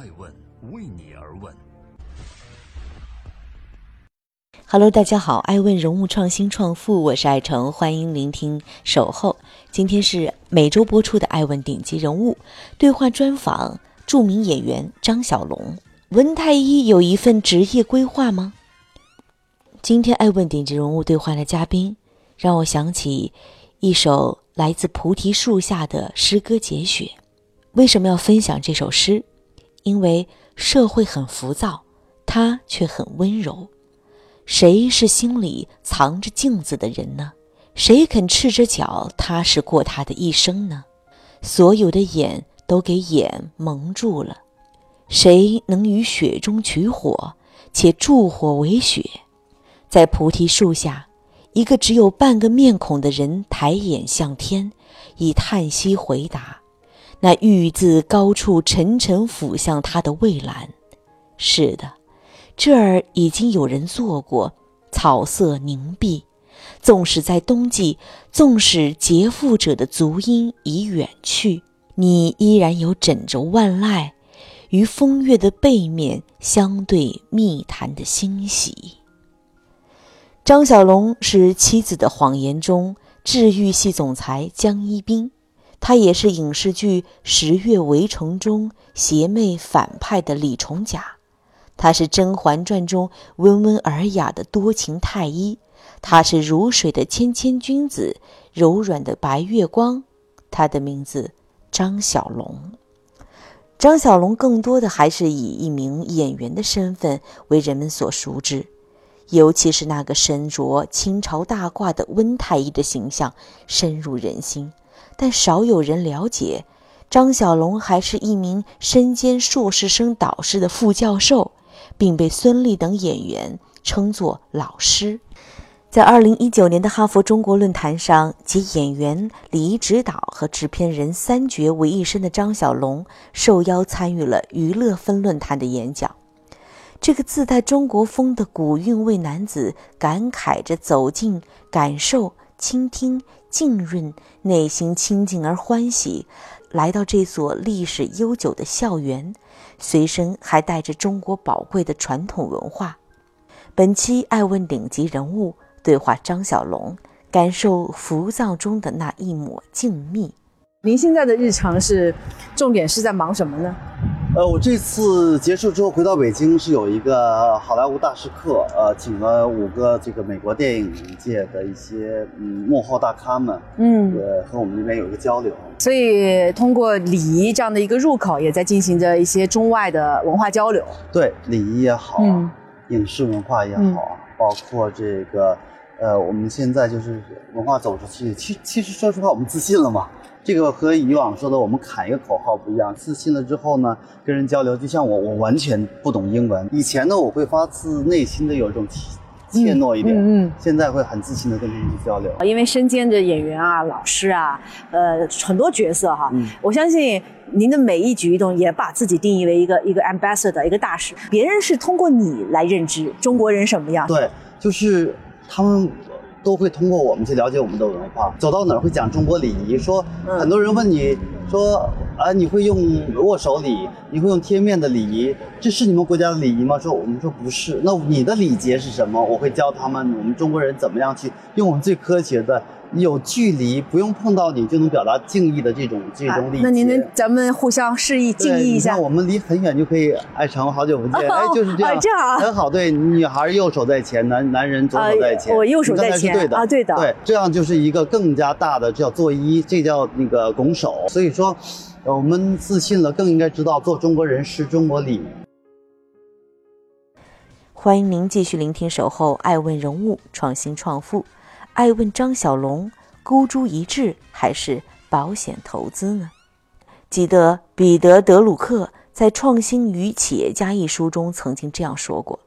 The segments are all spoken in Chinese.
爱问为你而问。Hello，大家好，爱问人物创新创富，我是爱成，欢迎聆听守候。今天是每周播出的爱问顶级人物对话专访，著名演员张小龙。文太医有一份职业规划吗？今天爱问顶级人物对话的嘉宾，让我想起一首来自菩提树下的诗歌节选。为什么要分享这首诗？因为社会很浮躁，他却很温柔。谁是心里藏着镜子的人呢？谁肯赤着脚踏实过他的一生呢？所有的眼都给眼蒙住了。谁能于雪中取火，且助火为雪？在菩提树下，一个只有半个面孔的人抬眼向天，以叹息回答。那玉自高处沉沉俯向他的蔚蓝。是的，这儿已经有人坐过。草色凝碧，纵使在冬季，纵使劫富者的足音已远去，你依然有枕着万籁，与风月的背面相对密谈的欣喜。张小龙是《妻子的谎言》中治愈系总裁江一斌，他也是影视剧《十月围城》中邪魅反派的李重甲，他是《甄嬛传》中温文尔雅的多情太医，他是如水的谦谦君子，柔软的白月光。他的名字张小龙。张小龙更多的还是以一名演员的身份为人们所熟知。尤其是那个身着清朝大褂的温太医的形象深入人心，但少有人了解，张小龙还是一名身兼硕士生导师的副教授，并被孙俪等演员称作老师。在二零一九年的哈佛中国论坛上，集演员、礼仪指导和制片人三绝为一身的张小龙受邀参与了娱乐分论坛的演讲。这个自带中国风的古韵味男子感慨着走进、感受、倾听、浸润，内心清静而欢喜。来到这所历史悠久的校园，随身还带着中国宝贵的传统文化。本期爱问顶级人物对话张小龙，感受浮躁中的那一抹静谧。您现在的日常是重点是在忙什么呢？呃，我这次结束之后回到北京，是有一个好莱坞大师课，呃，请了五个这个美国电影界的一些嗯幕后大咖们，嗯，呃，和我们那边有一个交流。所以通过礼仪这样的一个入口，也在进行着一些中外的文化交流。对，礼仪也好，影视文化也好，包括这个，呃，我们现在就是文化走出去，其其实说实话，我们自信了嘛。这个和以往说的我们喊一个口号不一样，自信了之后呢，跟人交流，就像我，我完全不懂英文，以前呢我会发自内心的有一种怯懦一点，嗯嗯，现在会很自信的跟他们去交流。因为身兼着演员啊、老师啊，呃，很多角色哈，我相信您的每一举一动也把自己定义为一个一个 ambassador，一个大使，别人是通过你来认知中国人什么样？对，就是他们。都会通过我们去了解我们的文化，走到哪儿会讲中国礼仪。说很多人问你说啊，你会用握手礼，你会用贴面的礼仪，这是你们国家的礼仪吗？说我们说不是。那你的礼节是什么？我会教他们，我们中国人怎么样去用我们最科学的。有距离，不用碰到你就能表达敬意的这种这种礼节。那您能咱们互相示意敬意一下？我们离很远就可以，爱成好久不见，哎，就是这样，这样很好。对，女孩右手在前，男男人左手在前。我右手在前，对的啊，对的。对，这样就是一个更加大的叫作揖，这叫那个拱手。所以说，我们自信了，更应该知道做中国人是中国礼。欢迎您继续聆听《守候爱问人物创新创富》。爱问张小龙，孤注一掷还是保险投资呢？记得彼得·德鲁克在《创新与企业家》一书中曾经这样说过：“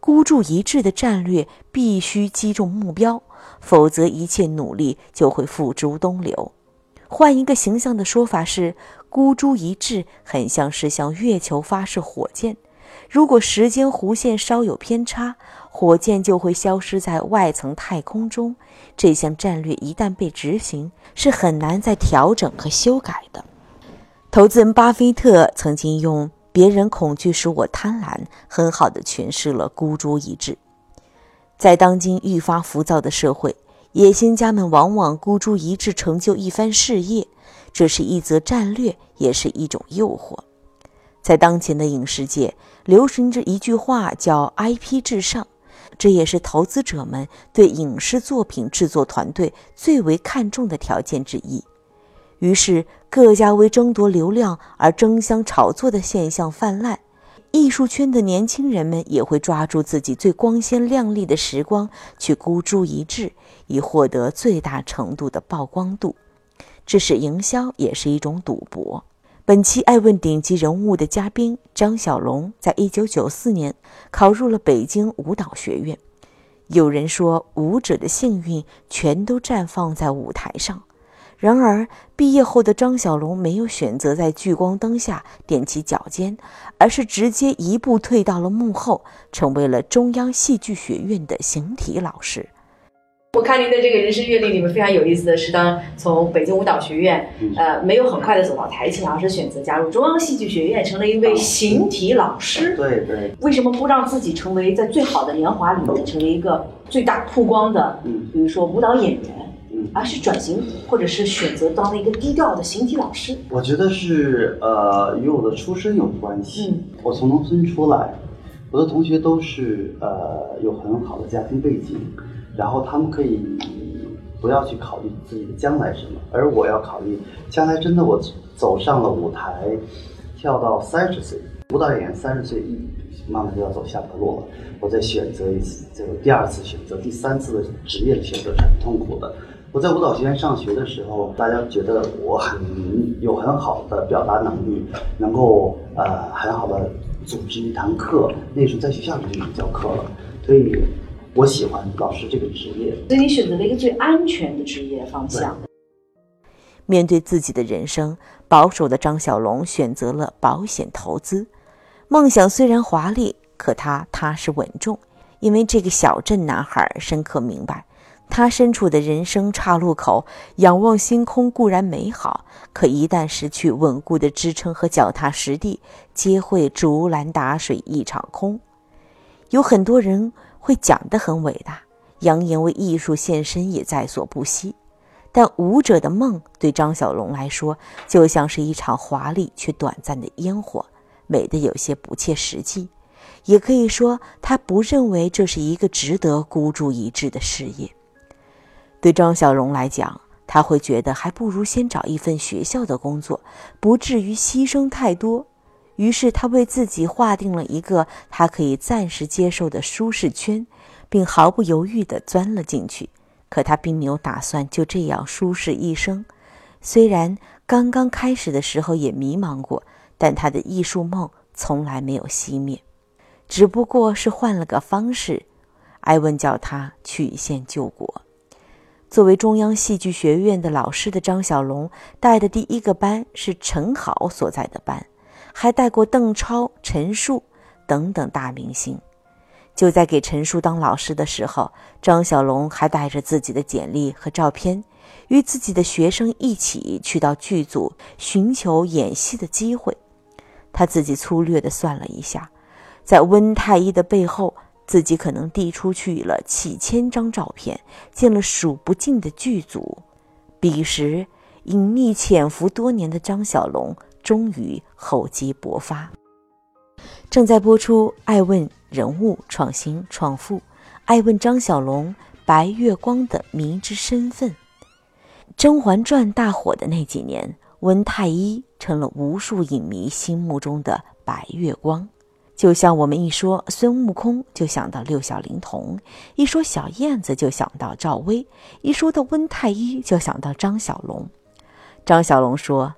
孤注一掷的战略必须击中目标，否则一切努力就会付诸东流。”换一个形象的说法是，孤注一掷很像是向月球发射火箭。如果时间弧线稍有偏差，火箭就会消失在外层太空中。这项战略一旦被执行，是很难再调整和修改的。投资人巴菲特曾经用“别人恐惧使我贪婪，很好的诠释了孤注一掷。在当今愈发浮躁的社会，野心家们往往孤注一掷成就一番事业，这是一则战略，也是一种诱惑。在当前的影视界，流行着一句话，叫 “IP 至上”，这也是投资者们对影视作品制作团队最为看重的条件之一。于是，各家为争夺流量而争相炒作的现象泛滥。艺术圈的年轻人们也会抓住自己最光鲜亮丽的时光去孤注一掷，以获得最大程度的曝光度。这是营销，也是一种赌博。本期爱问顶级人物的嘉宾张小龙，在一九九四年考入了北京舞蹈学院。有人说，舞者的幸运全都绽放在舞台上。然而，毕业后的张小龙没有选择在聚光灯下踮起脚尖，而是直接一步退到了幕后，成为了中央戏剧学院的形体老师。我看您的这个人生阅历里面非常有意思的是，当从北京舞蹈学院，呃，没有很快的走到台前，而是选择加入中央戏剧学院，成了一位形体老师。对对。为什么不让自己成为在最好的年华里面成为一个最大曝光的，比如说舞蹈演员？而是转型，或者是选择当了一个低调的形体老师。我觉得是呃与我的出身有关系。嗯，我从农村出来，我的同学都是呃有很好的家庭背景，然后他们可以不要去考虑自己的将来什么，而我要考虑将来真的我走上了舞台，跳到三十岁，舞蹈演员三十岁慢慢就要走下坡路了，我再选择一次，这个第二次选择，第三次的职业的选择是很痛苦的。我在舞蹈学院上学的时候，大家觉得我很有很好的表达能力，能够呃很好的组织一堂课。那时候在学校里就已经教课了，所以我喜欢老师这个职业。所以你选择了一个最安全的职业方向。面对自己的人生，保守的张小龙选择了保险投资。梦想虽然华丽，可他踏实稳重，因为这个小镇男孩深刻明白。他身处的人生岔路口，仰望星空固然美好，可一旦失去稳固的支撑和脚踏实地，皆会竹篮打水一场空。有很多人会讲得很伟大，扬言为艺术献身也在所不惜，但舞者的梦对张小龙来说，就像是一场华丽却短暂的烟火，美得有些不切实际。也可以说，他不认为这是一个值得孤注一掷的事业。对张小龙来讲，他会觉得还不如先找一份学校的工作，不至于牺牲太多。于是他为自己划定了一个他可以暂时接受的舒适圈，并毫不犹豫地钻了进去。可他并没有打算就这样舒适一生。虽然刚刚开始的时候也迷茫过，但他的艺术梦从来没有熄灭，只不过是换了个方式。艾文叫他曲线救国。作为中央戏剧学院的老师的张小龙，带的第一个班是陈好所在的班，还带过邓超、陈数等等大明星。就在给陈数当老师的时候，张小龙还带着自己的简历和照片，与自己的学生一起去到剧组寻求演戏的机会。他自己粗略地算了一下，在温太医的背后。自己可能递出去了几千张照片，见了数不尽的剧组。彼时，隐匿潜伏多年的张小龙终于厚积薄发。正在播出《爱问人物创新创富》，爱问张小龙白月光的迷之身份。《甄嬛传》大火的那几年，温太医成了无数影迷心目中的白月光。就像我们一说孙悟空，就想到六小龄童；一说小燕子，就想到赵薇；一说到温太医，就想到张小龙。张小龙说：“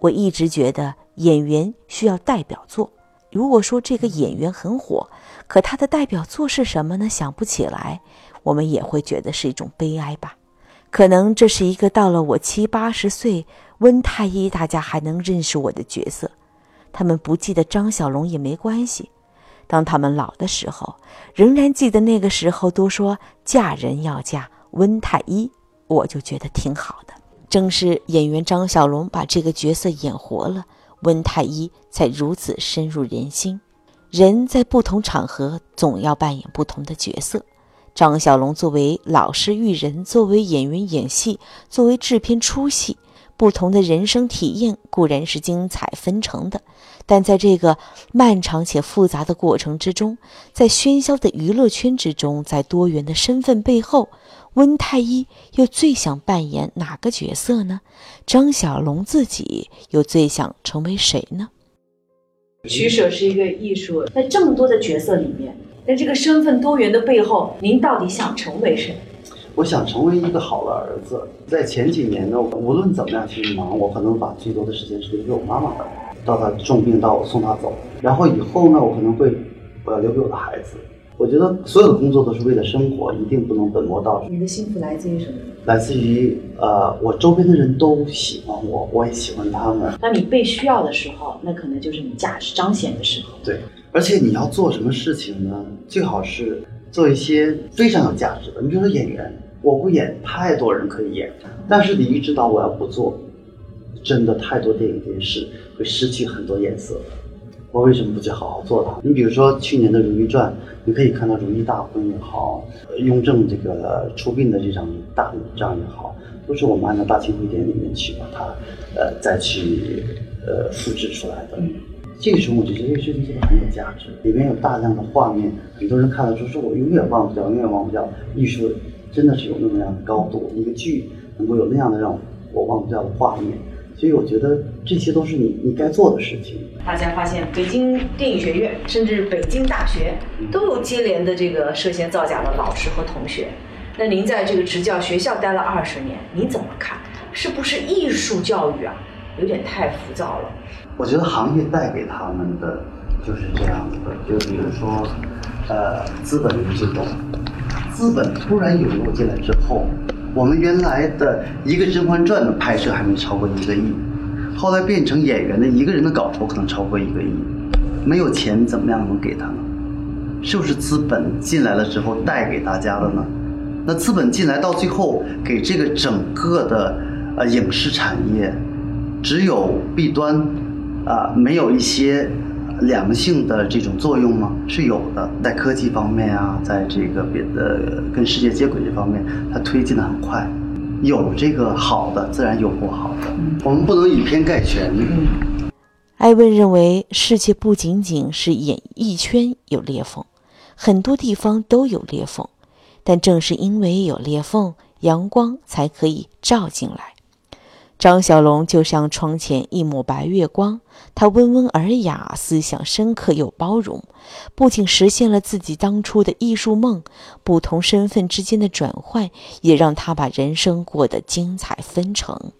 我一直觉得演员需要代表作。如果说这个演员很火，可他的代表作是什么呢？想不起来，我们也会觉得是一种悲哀吧。可能这是一个到了我七八十岁，温太医大家还能认识我的角色。”他们不记得张小龙也没关系，当他们老的时候，仍然记得那个时候都说嫁人要嫁温太医，我就觉得挺好的。正是演员张小龙把这个角色演活了，温太医才如此深入人心。人在不同场合总要扮演不同的角色。张小龙作为老师育人，作为演员演戏，作为制片出戏，不同的人生体验固然是精彩纷呈的，但在这个漫长且复杂的过程之中，在喧嚣的娱乐圈之中，在多元的身份背后，温太医又最想扮演哪个角色呢？张小龙自己又最想成为谁呢？取舍是一个艺术，在这么多的角色里面，在这个身份多元的背后，您到底想成为谁？我想成为一个好的儿子。在前几年呢，无论怎么样去忙，我可能把最多的时间是留给我妈妈的。到她重病，到我送她走，然后以后呢，我可能会我要留给我的孩子。我觉得所有的工作都是为了生活，一定不能本末倒置。你的幸福来自于什么？来自于呃，我周边的人都喜欢我，我也喜欢他们。当你被需要的时候，那可能就是你价值彰显的时候。对，而且你要做什么事情呢？最好是做一些非常有价值的。你比如说演员，我不演，太多人可以演，但是李一知道我要不做，真的太多电影电视会失去很多颜色。我为什么不去好好做它？你比如说去年的《如懿传》，你可以看到如懿大婚也好，雍正这个出殡的这场大礼仗也好，都是我们按照《大清会典》里面去把它，呃，再去呃复制出来的。这个时候我就觉得这个事情做的很有价值，里面有大量的画面，很多人看了之后说我永远忘不掉，永远忘不掉。艺术真的是有那么样的高度，一个剧能够有那样的让我忘不掉的画面。所以我觉得这些都是你你该做的事情。大家发现，北京电影学院甚至北京大学都有接连的这个涉嫌造假的老师和同学。那您在这个职教学校待了二十年，您怎么看？是不是艺术教育啊，有点太浮躁了？我觉得行业带给他们的就是这样子的，就比如说，呃，资本这种，资本突然涌入进来之后。我们原来的一个《甄嬛传》的拍摄还没超过一个亿，后来变成演员的一个人的稿酬可能超过一个亿，没有钱怎么样能给他呢？是不是资本进来了之后带给大家的呢？那资本进来到最后给这个整个的呃影视产业只有弊端，啊，没有一些。良性的这种作用吗？是有的，在科技方面啊，在这个别的跟世界接轨这方面，它推进的很快。有这个好的，自然有不好的。我们不能以偏概全。艾问认为，世界不仅仅是演艺圈有裂缝，很多地方都有裂缝，但正是因为有裂缝，阳光才可以照进来。张小龙就像窗前一抹白月光，他温文尔雅，思想深刻又包容，不仅实现了自己当初的艺术梦，不同身份之间的转换也让他把人生过得精彩纷呈。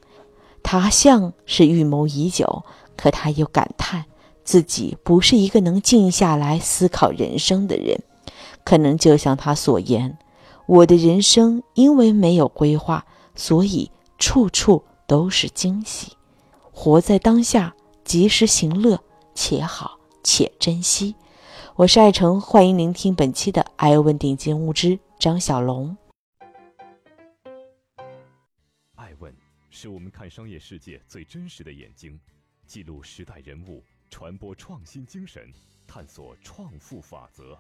他像是预谋已久，可他又感叹自己不是一个能静下来思考人生的人。可能就像他所言：“我的人生因为没有规划，所以处处。”都是惊喜，活在当下，及时行乐，且好且珍惜。我是爱成，欢迎聆听本期的《爱问顶尖物之张小龙。爱问是我们看商业世界最真实的眼睛，记录时代人物，传播创新精神，探索创富法则。